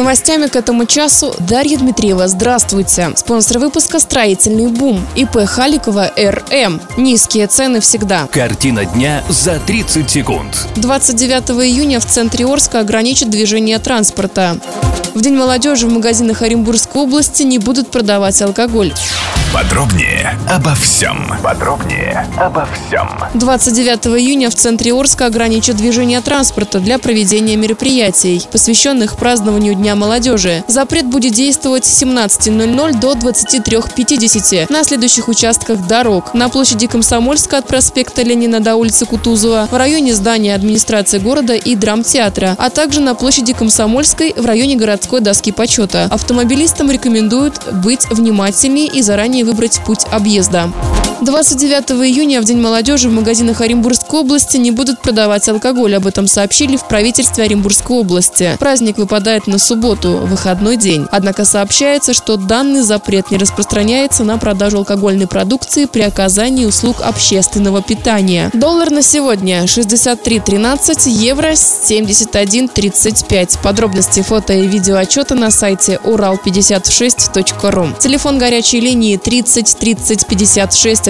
Новостями к этому часу Дарья Дмитриева. Здравствуйте. Спонсор выпуска «Строительный бум». ИП Халикова РМ. Низкие цены всегда. Картина дня за 30 секунд. 29 июня в центре Орска ограничат движение транспорта. В День молодежи в магазинах Оренбургской области не будут продавать алкоголь. Подробнее обо всем. Подробнее обо всем. 29 июня в центре Орска ограничат движение транспорта для проведения мероприятий, посвященных празднованию Дня молодежи. Запрет будет действовать с 17.00 до 23.50 на следующих участках дорог. На площади Комсомольска от проспекта Ленина до улицы Кутузова, в районе здания администрации города и драмтеатра, а также на площади Комсомольской в районе городской доски почета. Автомобилистам рекомендуют быть внимательнее и заранее выбрать путь объезда. 29 июня в День молодежи в магазинах Оренбургской области не будут продавать алкоголь. Об этом сообщили в правительстве Оренбургской области. Праздник выпадает на субботу, выходной день. Однако сообщается, что данный запрет не распространяется на продажу алкогольной продукции при оказании услуг общественного питания. Доллар на сегодня 63.13, евро 71.35. Подробности фото и видео отчета на сайте урал56.ру. Телефон горячей линии 30 30 56